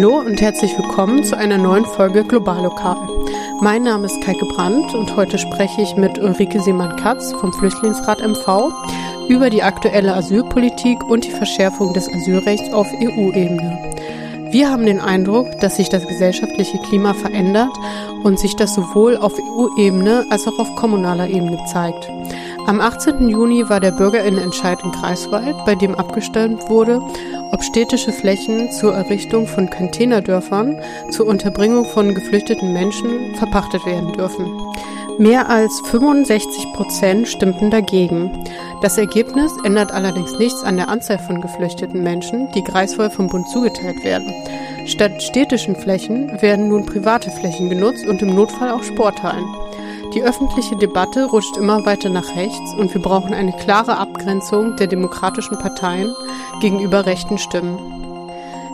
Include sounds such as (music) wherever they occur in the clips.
Hallo und herzlich willkommen zu einer neuen Folge Globallokal. Mein Name ist Kaike Brandt und heute spreche ich mit Ulrike Seemann-Katz vom Flüchtlingsrat MV über die aktuelle Asylpolitik und die Verschärfung des Asylrechts auf EU-Ebene. Wir haben den Eindruck, dass sich das gesellschaftliche Klima verändert und sich das sowohl auf EU-Ebene als auch auf kommunaler Ebene zeigt. Am 18. Juni war der Bürgerinnenentscheid in Greifswald, bei dem abgestimmt wurde, ob städtische Flächen zur Errichtung von Containerdörfern zur Unterbringung von geflüchteten Menschen verpachtet werden dürfen. Mehr als 65 Prozent stimmten dagegen. Das Ergebnis ändert allerdings nichts an der Anzahl von geflüchteten Menschen, die Greifswald vom Bund zugeteilt werden. Statt städtischen Flächen werden nun private Flächen genutzt und im Notfall auch Sporthallen. Die öffentliche Debatte rutscht immer weiter nach rechts und wir brauchen eine klare Abgrenzung der demokratischen Parteien gegenüber rechten Stimmen.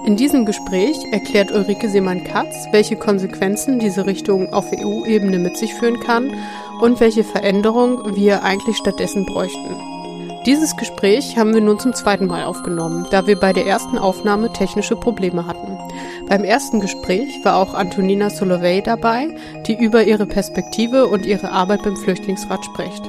In diesem Gespräch erklärt Ulrike Seemann-Katz, welche Konsequenzen diese Richtung auf EU-Ebene mit sich führen kann und welche Veränderung wir eigentlich stattdessen bräuchten. Dieses Gespräch haben wir nun zum zweiten Mal aufgenommen, da wir bei der ersten Aufnahme technische Probleme hatten. Beim ersten Gespräch war auch Antonina Solovey dabei, die über ihre Perspektive und ihre Arbeit beim Flüchtlingsrat spricht.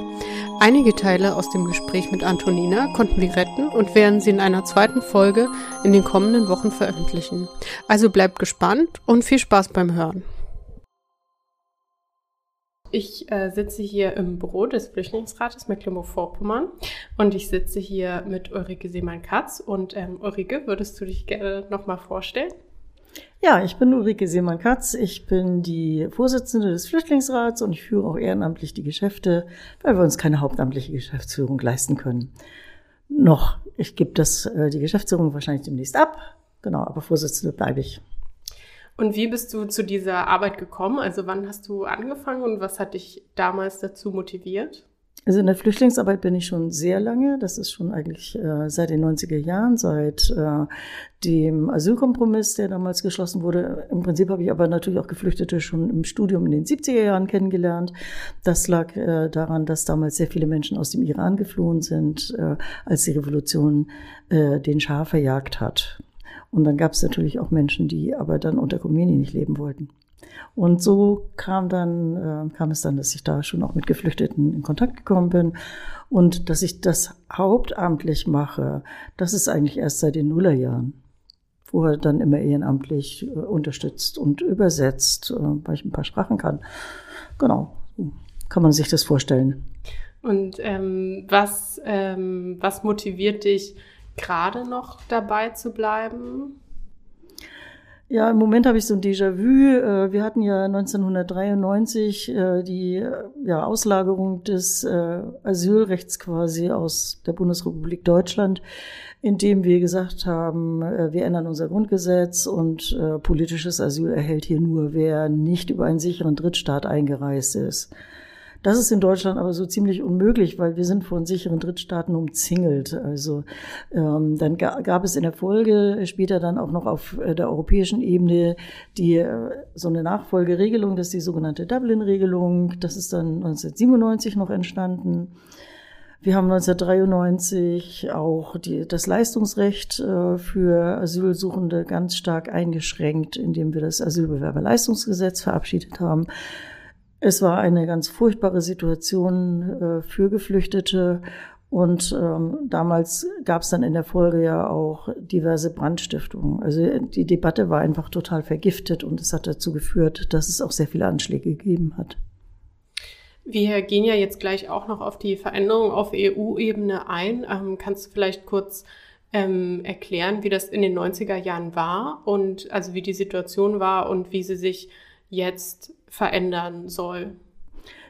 Einige Teile aus dem Gespräch mit Antonina konnten wir retten und werden sie in einer zweiten Folge in den kommenden Wochen veröffentlichen. Also bleibt gespannt und viel Spaß beim Hören. Ich äh, sitze hier im Büro des Flüchtlingsrates Mecklenburg-Vorpommern und ich sitze hier mit Ulrike Seemann-Katz. Und ähm, Ulrike, würdest du dich gerne nochmal vorstellen? Ja, ich bin Ulrike Seemann-Katz. Ich bin die Vorsitzende des Flüchtlingsrats und ich führe auch ehrenamtlich die Geschäfte, weil wir uns keine hauptamtliche Geschäftsführung leisten können. Noch, ich gebe das, äh, die Geschäftsführung wahrscheinlich demnächst ab. Genau, aber Vorsitzende bleibe ich. Und wie bist du zu dieser Arbeit gekommen? Also wann hast du angefangen und was hat dich damals dazu motiviert? Also in der Flüchtlingsarbeit bin ich schon sehr lange. Das ist schon eigentlich äh, seit den 90er Jahren, seit äh, dem Asylkompromiss, der damals geschlossen wurde. Im Prinzip habe ich aber natürlich auch Geflüchtete schon im Studium in den 70er Jahren kennengelernt. Das lag äh, daran, dass damals sehr viele Menschen aus dem Iran geflohen sind, äh, als die Revolution äh, den Schah verjagt hat. Und dann gab es natürlich auch Menschen, die aber dann unter Khomeini nicht leben wollten. Und so kam dann, äh, kam es dann, dass ich da schon auch mit Geflüchteten in Kontakt gekommen bin und dass ich das hauptamtlich mache, das ist eigentlich erst seit den Nullerjahren. Vorher dann immer ehrenamtlich äh, unterstützt und übersetzt, äh, weil ich ein paar Sprachen kann. Genau, so kann man sich das vorstellen. Und ähm, was, ähm, was motiviert dich, gerade noch dabei zu bleiben? Ja, im Moment habe ich so ein Déjà-vu. Äh, wir hatten ja 1993 äh, die Auslagerung des äh, Asylrechts quasi aus der Bundesrepublik Deutschland, indem wir gesagt haben, wir ändern unser Grundgesetz und politisches Asyl erhält hier nur, wer nicht über einen sicheren Drittstaat eingereist ist. Das ist in Deutschland aber so ziemlich unmöglich, weil wir sind von sicheren Drittstaaten umzingelt. Also ähm, dann ga, gab es in der Folge später dann auch noch auf äh, der europäischen Ebene die äh, so eine Nachfolgeregelung, das ist die sogenannte Dublin-Regelung. Das ist dann 1997 noch entstanden. Wir haben 1993 auch die, das Leistungsrecht äh, für Asylsuchende ganz stark eingeschränkt, indem wir das Asylbewerberleistungsgesetz verabschiedet haben. Es war eine ganz furchtbare Situation äh, für Geflüchtete und ähm, damals gab es dann in der Folge ja auch diverse Brandstiftungen. Also die Debatte war einfach total vergiftet und es hat dazu geführt, dass es auch sehr viele Anschläge gegeben hat. Wir gehen ja jetzt gleich auch noch auf die Veränderung auf EU-Ebene ein. Ähm, kannst du vielleicht kurz ähm, erklären, wie das in den 90er Jahren war und also wie die Situation war und wie sie sich jetzt verändern soll.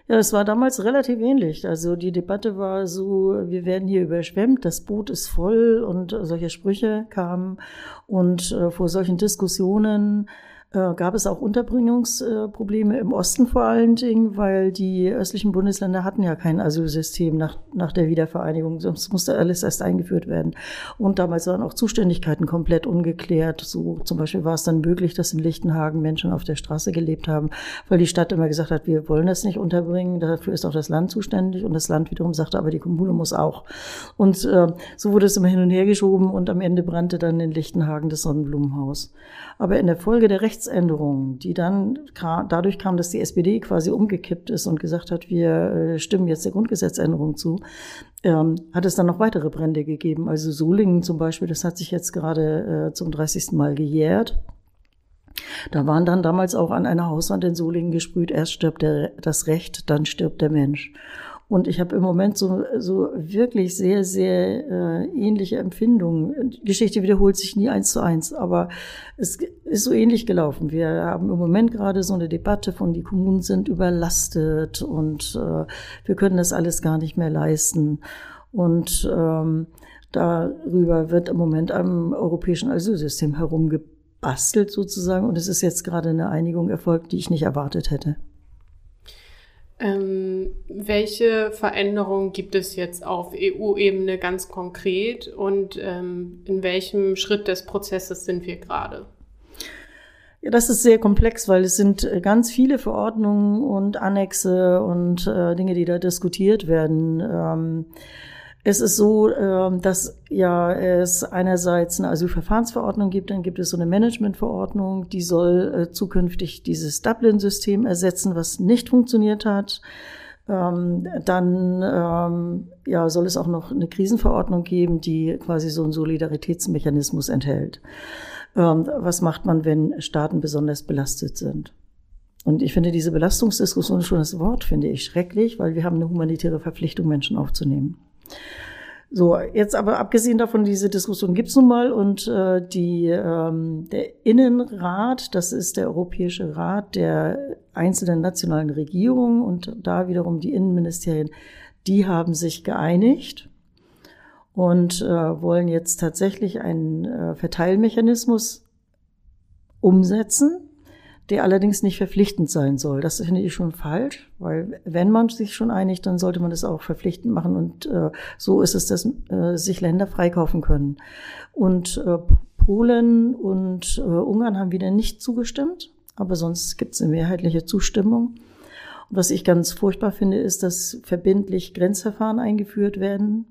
Ja, es war damals relativ ähnlich. Also die Debatte war so, wir werden hier überschwemmt, das Boot ist voll und solche Sprüche kamen. Und äh, vor solchen Diskussionen äh, gab es auch Unterbringungsprobleme im Osten vor allen Dingen, weil die östlichen Bundesländer hatten ja kein Asylsystem nach, nach der Wiedervereinigung, sonst musste alles erst eingeführt werden. Und damals waren auch Zuständigkeiten komplett ungeklärt. So zum Beispiel war es dann möglich, dass in Lichtenhagen Menschen auf der Straße gelebt haben, weil die Stadt immer gesagt hat, wir wollen das nicht unterbringen, dafür ist auch das Land zuständig und das Land wiederum sagte, aber die Kommune muss auch. Und äh, so wurde es immer hin und her geschoben und am Ende brannte dann in Lichtenhagen das Sonnenblumenhaus. Aber in der Folge der Rechtsänderungen, die dann dadurch kam, dass die SPD quasi umgekippt ist und gesagt hat, wir äh, stimmen jetzt der Grundgesetzänderung zu, ähm, hat es dann noch weitere Brände gegeben. Also Solingen zum Beispiel, das hat sich jetzt gerade äh, zum 30. Mal gejährt. Da waren dann damals auch an einer Hauswand in Solingen gesprüht, erst stirbt der, das Recht, dann stirbt der Mensch. Und ich habe im Moment so, so wirklich sehr, sehr äh, ähnliche Empfindungen. Die Geschichte wiederholt sich nie eins zu eins, aber es ist so ähnlich gelaufen. Wir haben im Moment gerade so eine Debatte von, die Kommunen sind überlastet und äh, wir können das alles gar nicht mehr leisten. Und ähm, darüber wird im Moment am europäischen Asylsystem herumgebastelt sozusagen. Und es ist jetzt gerade eine Einigung erfolgt, die ich nicht erwartet hätte. Ähm, welche Veränderungen gibt es jetzt auf EU-Ebene ganz konkret und ähm, in welchem Schritt des Prozesses sind wir gerade? Ja, das ist sehr komplex, weil es sind äh, ganz viele Verordnungen und Annexe und äh, Dinge, die da diskutiert werden. Ähm, es ist so, ähm, dass ja es einerseits eine Asylverfahrensverordnung gibt, dann gibt es so eine Managementverordnung, die soll äh, zukünftig dieses Dublin-System ersetzen, was nicht funktioniert hat. Ähm, dann ähm, ja, soll es auch noch eine Krisenverordnung geben, die quasi so einen Solidaritätsmechanismus enthält. Was macht man, wenn Staaten besonders belastet sind? Und ich finde diese Belastungsdiskussion schon das Wort, finde ich schrecklich, weil wir haben eine humanitäre Verpflichtung, Menschen aufzunehmen. So, jetzt aber abgesehen davon, diese Diskussion gibt's nun mal und äh, die, ähm, der Innenrat, das ist der Europäische Rat der einzelnen nationalen Regierungen und da wiederum die Innenministerien, die haben sich geeinigt und äh, wollen jetzt tatsächlich einen äh, Verteilmechanismus umsetzen der allerdings nicht verpflichtend sein soll. Das finde ich schon falsch, weil wenn man sich schon einigt, dann sollte man das auch verpflichtend machen und äh, so ist es, dass äh, sich Länder freikaufen können. Und äh, Polen und äh, Ungarn haben wieder nicht zugestimmt, aber sonst gibt es eine mehrheitliche Zustimmung. Und was ich ganz furchtbar finde, ist, dass verbindlich Grenzverfahren eingeführt werden.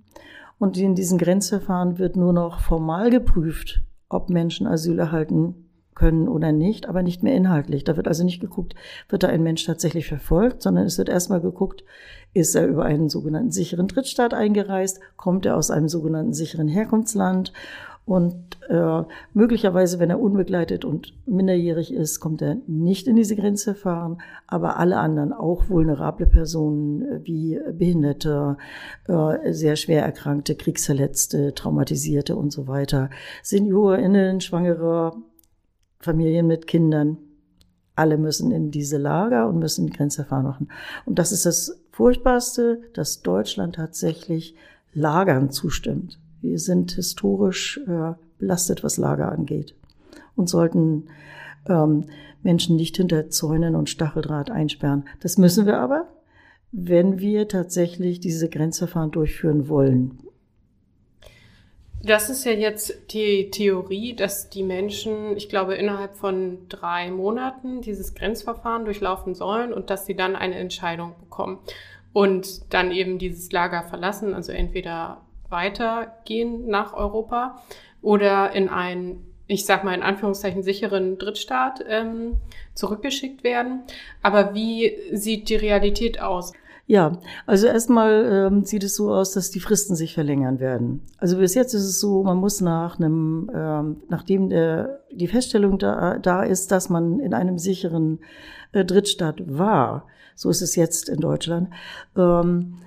Und in diesen Grenzverfahren wird nur noch formal geprüft, ob Menschen Asyl erhalten können oder nicht, aber nicht mehr inhaltlich. Da wird also nicht geguckt, wird da ein Mensch tatsächlich verfolgt, sondern es wird erstmal geguckt, ist er über einen sogenannten sicheren Drittstaat eingereist, kommt er aus einem sogenannten sicheren Herkunftsland und äh, möglicherweise, wenn er unbegleitet und minderjährig ist, kommt er nicht in diese Grenzverfahren, aber alle anderen, auch vulnerable Personen äh, wie Behinderte, äh, sehr schwer erkrankte, Kriegsverletzte, Traumatisierte und so weiter, SeniorInnen, Schwangere, Familien mit Kindern. Alle müssen in diese Lager und müssen Grenzverfahren machen. Und das ist das Furchtbarste, dass Deutschland tatsächlich Lagern zustimmt. Wir sind historisch äh, belastet, was Lager angeht und sollten ähm, Menschen nicht hinter Zäunen und Stacheldraht einsperren. Das müssen wir aber, wenn wir tatsächlich diese Grenzverfahren durchführen wollen. Das ist ja jetzt die Theorie, dass die Menschen, ich glaube, innerhalb von drei Monaten dieses Grenzverfahren durchlaufen sollen und dass sie dann eine Entscheidung bekommen und dann eben dieses Lager verlassen, also entweder weitergehen nach Europa oder in einen, ich sag mal in Anführungszeichen, sicheren Drittstaat ähm, zurückgeschickt werden. Aber wie sieht die Realität aus? Ja, also erstmal ähm, sieht es so aus, dass die Fristen sich verlängern werden. Also bis jetzt ist es so, man muss nach einem, ähm, nachdem der, die Feststellung da, da ist, dass man in einem sicheren äh, Drittstaat war, so ist es jetzt in Deutschland, ähm,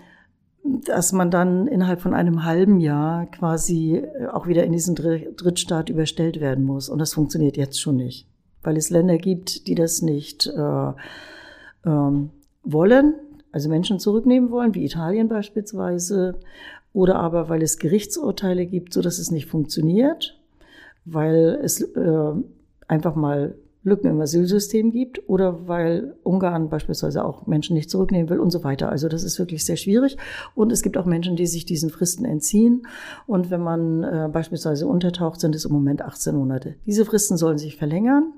dass man dann innerhalb von einem halben Jahr quasi äh, auch wieder in diesen Drittstaat überstellt werden muss. Und das funktioniert jetzt schon nicht, weil es Länder gibt, die das nicht äh, ähm, wollen also Menschen zurücknehmen wollen, wie Italien beispielsweise, oder aber weil es Gerichtsurteile gibt, so dass es nicht funktioniert, weil es äh, einfach mal Lücken im Asylsystem gibt oder weil Ungarn beispielsweise auch Menschen nicht zurücknehmen will und so weiter. Also das ist wirklich sehr schwierig. Und es gibt auch Menschen, die sich diesen Fristen entziehen. Und wenn man äh, beispielsweise untertaucht, sind es im Moment 18 Monate. Diese Fristen sollen sich verlängern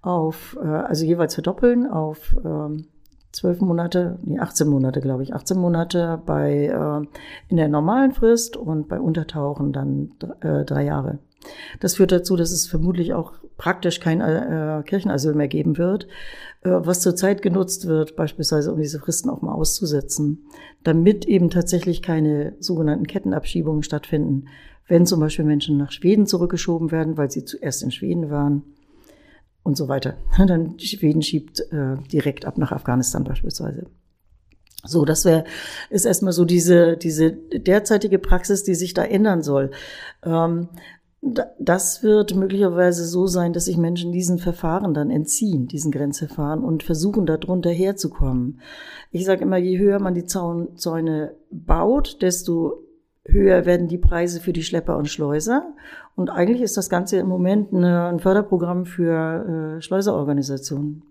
auf, äh, also jeweils verdoppeln auf ähm, zwölf Monate, nee, 18 Monate, glaube ich, 18 Monate bei äh, in der normalen Frist und bei Untertauchen dann äh, drei Jahre. Das führt dazu, dass es vermutlich auch praktisch kein äh, Kirchenasyl mehr geben wird, äh, was zurzeit genutzt wird, beispielsweise um diese Fristen auch mal auszusetzen, damit eben tatsächlich keine sogenannten Kettenabschiebungen stattfinden, wenn zum Beispiel Menschen nach Schweden zurückgeschoben werden, weil sie zuerst in Schweden waren und so weiter. (laughs) Dann Schweden schiebt äh, direkt ab nach Afghanistan beispielsweise. So, das wäre ist erstmal so diese diese derzeitige Praxis, die sich da ändern soll. Ähm, das wird möglicherweise so sein, dass sich Menschen diesen Verfahren dann entziehen, diesen Grenzverfahren und versuchen, darunter herzukommen. Ich sage immer, je höher man die Zaunzäune baut, desto höher werden die Preise für die Schlepper und Schleuser. Und eigentlich ist das Ganze im Moment ein Förderprogramm für äh, Schleuserorganisationen.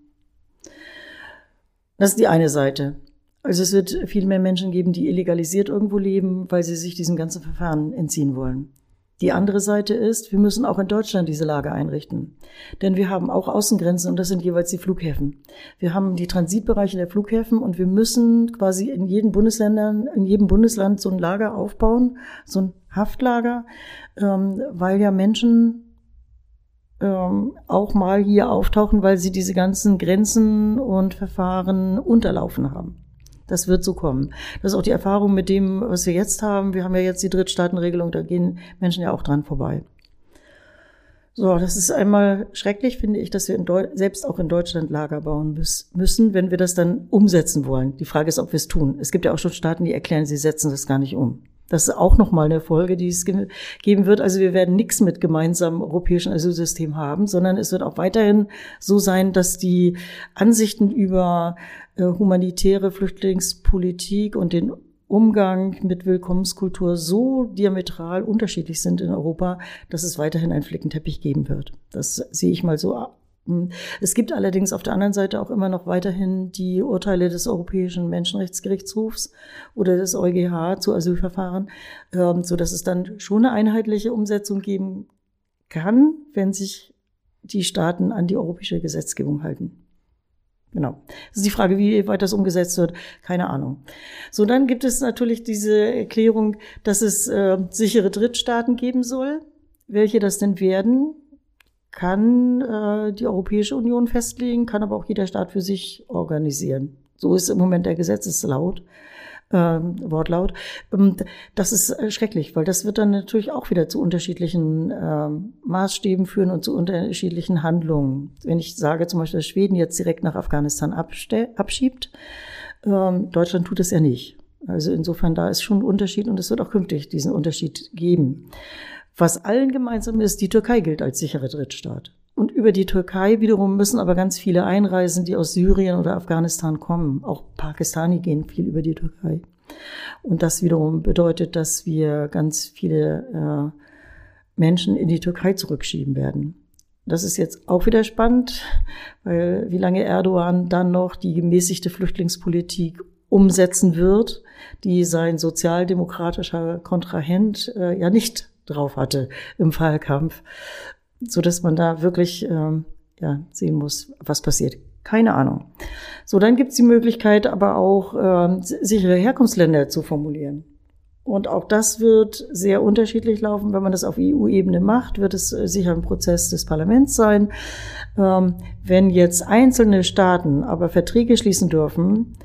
Das ist die eine Seite. Also es wird viel mehr Menschen geben, die illegalisiert irgendwo leben, weil sie sich diesem ganzen Verfahren entziehen wollen. Die andere Seite ist, wir müssen auch in Deutschland diese Lage einrichten. Denn wir haben auch Außengrenzen und das sind jeweils die Flughäfen. Wir haben die Transitbereiche der Flughäfen und wir müssen quasi in jedem Bundesländern, in jedem Bundesland so ein Lager aufbauen, so ein Haftlager, ähm, weil ja Menschen ähm, auch mal hier auftauchen, weil sie diese ganzen Grenzen und Verfahren unterlaufen haben. Das wird so kommen. Das ist auch die Erfahrung mit dem, was wir jetzt haben. Wir haben ja jetzt die Drittstaatenregelung, da gehen Menschen ja auch dran vorbei. So, das ist einmal schrecklich, finde ich, dass wir selbst auch in Deutschland Lager bauen müssen, wenn wir das dann umsetzen wollen. Die Frage ist, ob wir es tun. Es gibt ja auch schon Staaten, die erklären, sie setzen das gar nicht um. Das ist auch nochmal eine Folge, die es geben wird. Also wir werden nichts mit gemeinsamem europäischen Asylsystem haben, sondern es wird auch weiterhin so sein, dass die Ansichten über äh, humanitäre Flüchtlingspolitik und den Umgang mit Willkommenskultur so diametral unterschiedlich sind in Europa, dass es weiterhin einen Flickenteppich geben wird. Das sehe ich mal so. Es gibt allerdings auf der anderen Seite auch immer noch weiterhin die Urteile des Europäischen Menschenrechtsgerichtshofs oder des EuGH zu Asylverfahren, ähm, so dass es dann schon eine einheitliche Umsetzung geben kann, wenn sich die Staaten an die europäische Gesetzgebung halten. Genau. Das ist die Frage, wie weit das umgesetzt wird. Keine Ahnung. So, dann gibt es natürlich diese Erklärung, dass es äh, sichere Drittstaaten geben soll. Welche das denn werden, kann äh, die Europäische Union festlegen, kann aber auch jeder Staat für sich organisieren. So ist im Moment der Gesetzeslaut. Ähm, Wortlaut. Ähm, das ist äh, schrecklich, weil das wird dann natürlich auch wieder zu unterschiedlichen ähm, Maßstäben führen und zu unterschiedlichen Handlungen. Wenn ich sage zum Beispiel, dass Schweden jetzt direkt nach Afghanistan abschiebt, ähm, Deutschland tut es ja nicht. Also insofern da ist schon ein Unterschied und es wird auch künftig diesen Unterschied geben. Was allen gemeinsam ist, die Türkei gilt als sicherer Drittstaat. Und über die Türkei wiederum müssen aber ganz viele einreisen, die aus Syrien oder Afghanistan kommen. Auch Pakistani gehen viel über die Türkei. Und das wiederum bedeutet, dass wir ganz viele äh, Menschen in die Türkei zurückschieben werden. Das ist jetzt auch wieder spannend, weil wie lange Erdogan dann noch die gemäßigte Flüchtlingspolitik umsetzen wird, die sein sozialdemokratischer Kontrahent äh, ja nicht drauf hatte im Wahlkampf, so dass man da wirklich ähm, ja, sehen muss, was passiert. Keine Ahnung. So, dann gibt es die Möglichkeit, aber auch ähm, sichere Herkunftsländer zu formulieren. Und auch das wird sehr unterschiedlich laufen. Wenn man das auf EU-Ebene macht, wird es äh, sicher ein Prozess des Parlaments sein. Ähm, wenn jetzt einzelne Staaten aber Verträge schließen dürfen,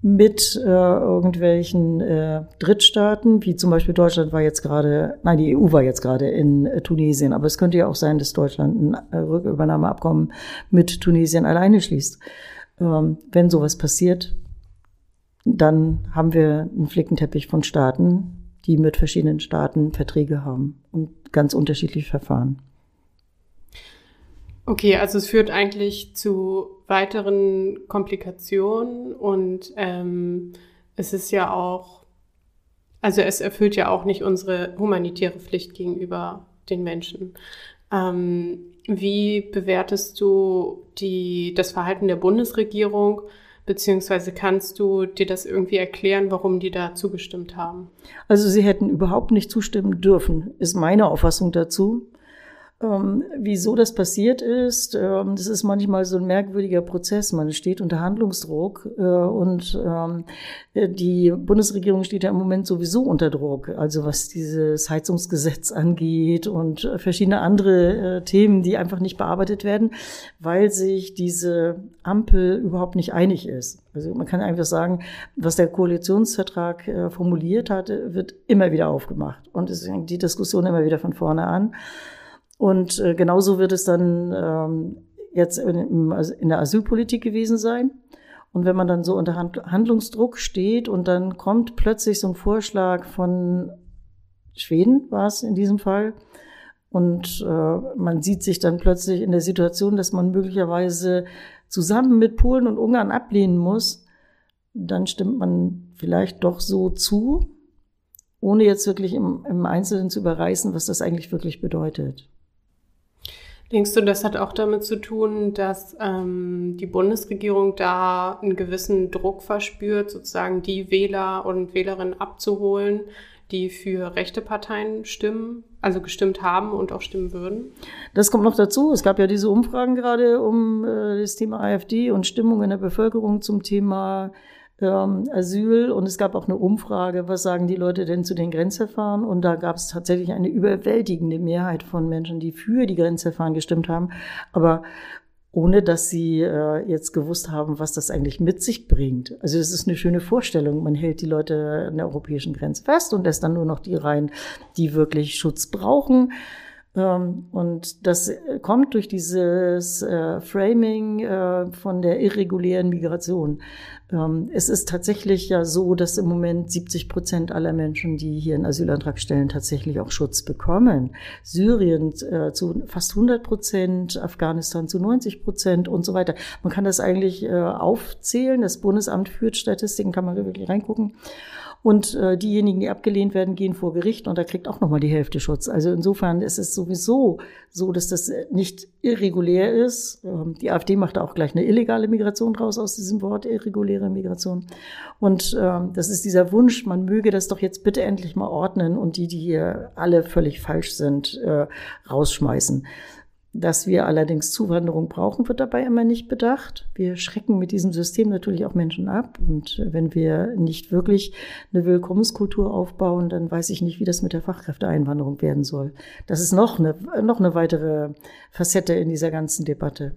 mit äh, irgendwelchen äh, Drittstaaten, wie zum Beispiel Deutschland war jetzt gerade, nein, die EU war jetzt gerade in äh, Tunesien, aber es könnte ja auch sein, dass Deutschland ein äh, Rückübernahmeabkommen mit Tunesien alleine schließt. Ähm, wenn sowas passiert, dann haben wir einen Flickenteppich von Staaten, die mit verschiedenen Staaten Verträge haben und ganz unterschiedlich verfahren. Okay, also es führt eigentlich zu weiteren Komplikationen und ähm, es ist ja auch, also es erfüllt ja auch nicht unsere humanitäre Pflicht gegenüber den Menschen. Ähm, wie bewertest du die, das Verhalten der Bundesregierung? Beziehungsweise kannst du dir das irgendwie erklären, warum die da zugestimmt haben? Also sie hätten überhaupt nicht zustimmen dürfen, ist meine Auffassung dazu. Ähm, wieso das passiert ist, ähm, das ist manchmal so ein merkwürdiger Prozess. Man steht unter Handlungsdruck äh, und ähm, die Bundesregierung steht ja im Moment sowieso unter Druck. Also was dieses Heizungsgesetz angeht und verschiedene andere äh, Themen, die einfach nicht bearbeitet werden, weil sich diese Ampel überhaupt nicht einig ist. Also man kann einfach sagen, was der Koalitionsvertrag äh, formuliert hat, wird immer wieder aufgemacht und es fängt die Diskussion immer wieder von vorne an. Und äh, genauso wird es dann ähm, jetzt in, in der Asylpolitik gewesen sein. Und wenn man dann so unter Handlungsdruck steht und dann kommt plötzlich so ein Vorschlag von Schweden, war es in diesem Fall, und äh, man sieht sich dann plötzlich in der Situation, dass man möglicherweise zusammen mit Polen und Ungarn ablehnen muss, dann stimmt man vielleicht doch so zu, ohne jetzt wirklich im, im Einzelnen zu überreißen, was das eigentlich wirklich bedeutet. Denkst du, das hat auch damit zu tun, dass ähm, die Bundesregierung da einen gewissen Druck verspürt, sozusagen die Wähler und Wählerinnen abzuholen, die für rechte Parteien stimmen, also gestimmt haben und auch stimmen würden? Das kommt noch dazu. Es gab ja diese Umfragen gerade um äh, das Thema AfD und Stimmung in der Bevölkerung zum Thema ähm, Asyl und es gab auch eine Umfrage, was sagen die Leute denn zu den Grenzverfahren? Und da gab es tatsächlich eine überwältigende Mehrheit von Menschen, die für die Grenzverfahren gestimmt haben, aber ohne dass sie äh, jetzt gewusst haben, was das eigentlich mit sich bringt. Also es ist eine schöne Vorstellung. Man hält die Leute an der europäischen Grenze fest und lässt dann nur noch die rein, die wirklich Schutz brauchen. Ähm, und das kommt durch dieses äh, Framing äh, von der irregulären Migration. Ähm, es ist tatsächlich ja so, dass im Moment 70 Prozent aller Menschen, die hier einen Asylantrag stellen, tatsächlich auch Schutz bekommen. Syrien äh, zu fast 100 Prozent, Afghanistan zu 90 Prozent und so weiter. Man kann das eigentlich aufzählen. Das Bundesamt führt Statistiken, kann man wirklich reingucken. Und äh, diejenigen, die abgelehnt werden, gehen vor Gericht und da kriegt auch nochmal die Hälfte Schutz. Also insofern ist es sowieso so, dass das nicht irregulär ist. Ähm, die AfD macht da auch gleich eine illegale Migration draus aus diesem Wort, irreguläre Migration. Und ähm, das ist dieser Wunsch, man möge das doch jetzt bitte endlich mal ordnen und die, die hier alle völlig falsch sind, äh, rausschmeißen. Dass wir allerdings Zuwanderung brauchen, wird dabei immer nicht bedacht. Wir schrecken mit diesem System natürlich auch Menschen ab. Und wenn wir nicht wirklich eine Willkommenskultur aufbauen, dann weiß ich nicht, wie das mit der Fachkräfteeinwanderung werden soll. Das ist noch eine, noch eine weitere Facette in dieser ganzen Debatte.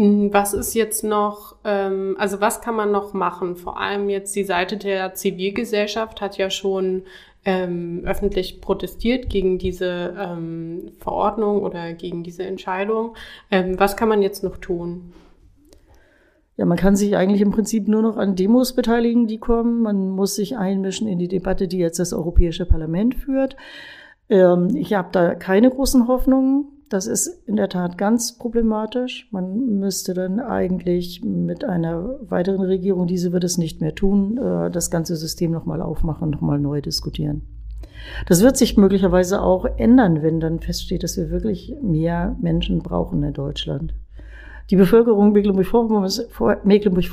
Was ist jetzt noch, ähm, also was kann man noch machen? Vor allem jetzt die Seite der Zivilgesellschaft hat ja schon ähm, öffentlich protestiert gegen diese ähm, Verordnung oder gegen diese Entscheidung. Ähm, was kann man jetzt noch tun? Ja, man kann sich eigentlich im Prinzip nur noch an Demos beteiligen, die kommen. Man muss sich einmischen in die Debatte, die jetzt das Europäische Parlament führt. Ähm, ich habe da keine großen Hoffnungen. Das ist in der Tat ganz problematisch. Man müsste dann eigentlich mit einer weiteren Regierung, diese wird es nicht mehr tun, äh, das ganze System nochmal aufmachen, nochmal neu diskutieren. Das wird sich möglicherweise auch ändern, wenn dann feststeht, dass wir wirklich mehr Menschen brauchen in Deutschland. Die Bevölkerung Mecklenburg-Vorpommerns Mecklenburg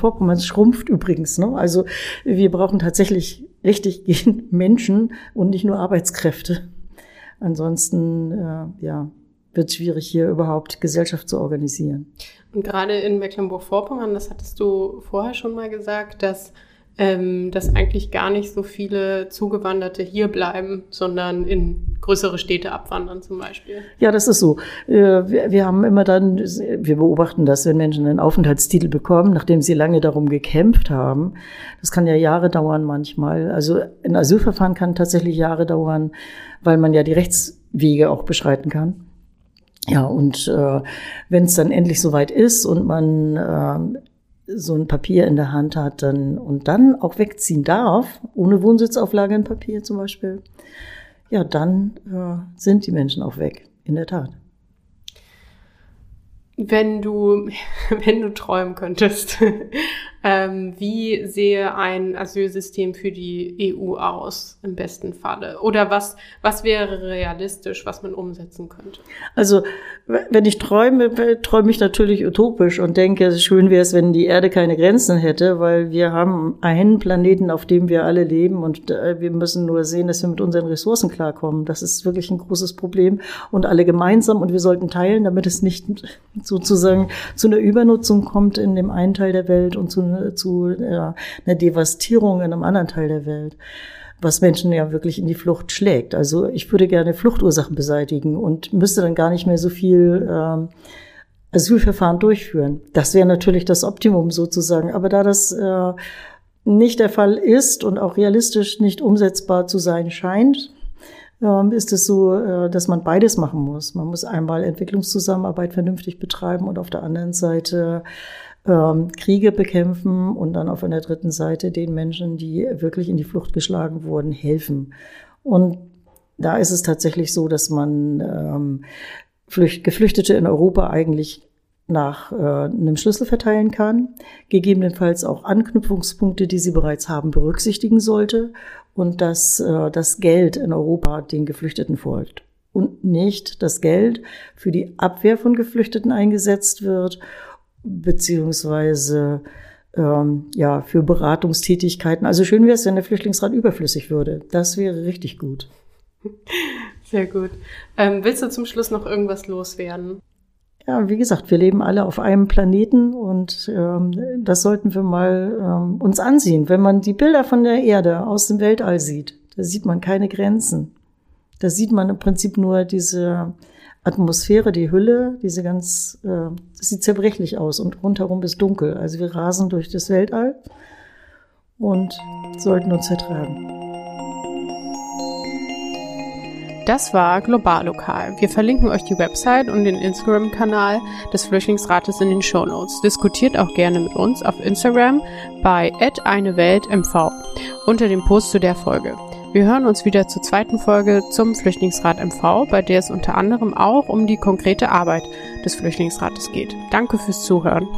schrumpft übrigens. Ne? Also wir brauchen tatsächlich richtig (laughs) Menschen und nicht nur Arbeitskräfte. Ansonsten, äh, ja, wird schwierig, hier überhaupt Gesellschaft zu organisieren. Und gerade in Mecklenburg-Vorpommern, das hattest du vorher schon mal gesagt, dass, ähm, dass eigentlich gar nicht so viele Zugewanderte hier bleiben, sondern in größere Städte abwandern zum Beispiel. Ja, das ist so. Äh, wir, wir haben immer dann, wir beobachten das, wenn Menschen einen Aufenthaltstitel bekommen, nachdem sie lange darum gekämpft haben. Das kann ja Jahre dauern manchmal. Also ein Asylverfahren kann tatsächlich Jahre dauern, weil man ja die Rechtswege auch beschreiten kann. Ja, und äh, wenn es dann endlich soweit ist und man äh, so ein Papier in der Hand hat dann, und dann auch wegziehen darf, ohne Wohnsitzauflage in Papier zum Beispiel, ja, dann äh, sind die Menschen auch weg, in der Tat. Wenn du, (laughs) wenn du träumen könntest, ähm, wie sehe ein Asylsystem für die EU aus im besten Falle? Oder was, was wäre realistisch, was man umsetzen könnte? Also, wenn ich träume, träume ich natürlich utopisch und denke, schön wäre es, wenn die Erde keine Grenzen hätte, weil wir haben einen Planeten, auf dem wir alle leben und äh, wir müssen nur sehen, dass wir mit unseren Ressourcen klarkommen. Das ist wirklich ein großes Problem und alle gemeinsam und wir sollten teilen, damit es nicht sozusagen zu einer Übernutzung kommt in dem einen Teil der Welt und zu zu ja, einer Devastierung in einem anderen Teil der Welt was Menschen ja wirklich in die Flucht schlägt. Also ich würde gerne Fluchtursachen beseitigen und müsste dann gar nicht mehr so viel ähm, Asylverfahren durchführen. Das wäre natürlich das Optimum sozusagen. Aber da das äh, nicht der Fall ist und auch realistisch nicht umsetzbar zu sein scheint, ähm, ist es so, äh, dass man beides machen muss. Man muss einmal Entwicklungszusammenarbeit vernünftig betreiben und auf der anderen Seite ähm, Kriege bekämpfen und dann auf einer dritten Seite den Menschen, die wirklich in die Flucht geschlagen wurden, helfen. Und da ist es tatsächlich so, dass man ähm, Flücht, Geflüchtete in Europa eigentlich nach äh, einem Schlüssel verteilen kann, gegebenenfalls auch Anknüpfungspunkte, die sie bereits haben, berücksichtigen sollte und dass äh, das Geld in Europa den Geflüchteten folgt und nicht das Geld für die Abwehr von Geflüchteten eingesetzt wird beziehungsweise ähm, ja für Beratungstätigkeiten. Also schön wäre es, wenn der Flüchtlingsrat überflüssig würde. Das wäre richtig gut. Sehr gut. Ähm, willst du zum Schluss noch irgendwas loswerden? Ja, wie gesagt, wir leben alle auf einem Planeten und ähm, das sollten wir mal ähm, uns ansehen. Wenn man die Bilder von der Erde aus dem Weltall sieht, da sieht man keine Grenzen. Da sieht man im Prinzip nur diese Atmosphäre, die Hülle, diese ganz, äh, sieht zerbrechlich aus und rundherum ist dunkel. Also wir rasen durch das Weltall und sollten uns vertragen. Das war Globallokal. Wir verlinken euch die Website und den Instagram-Kanal des Flüchtlingsrates in den Show Notes. Diskutiert auch gerne mit uns auf Instagram bei @eineweltmv unter dem Post zu der Folge. Wir hören uns wieder zur zweiten Folge zum Flüchtlingsrat MV, bei der es unter anderem auch um die konkrete Arbeit des Flüchtlingsrates geht. Danke fürs Zuhören.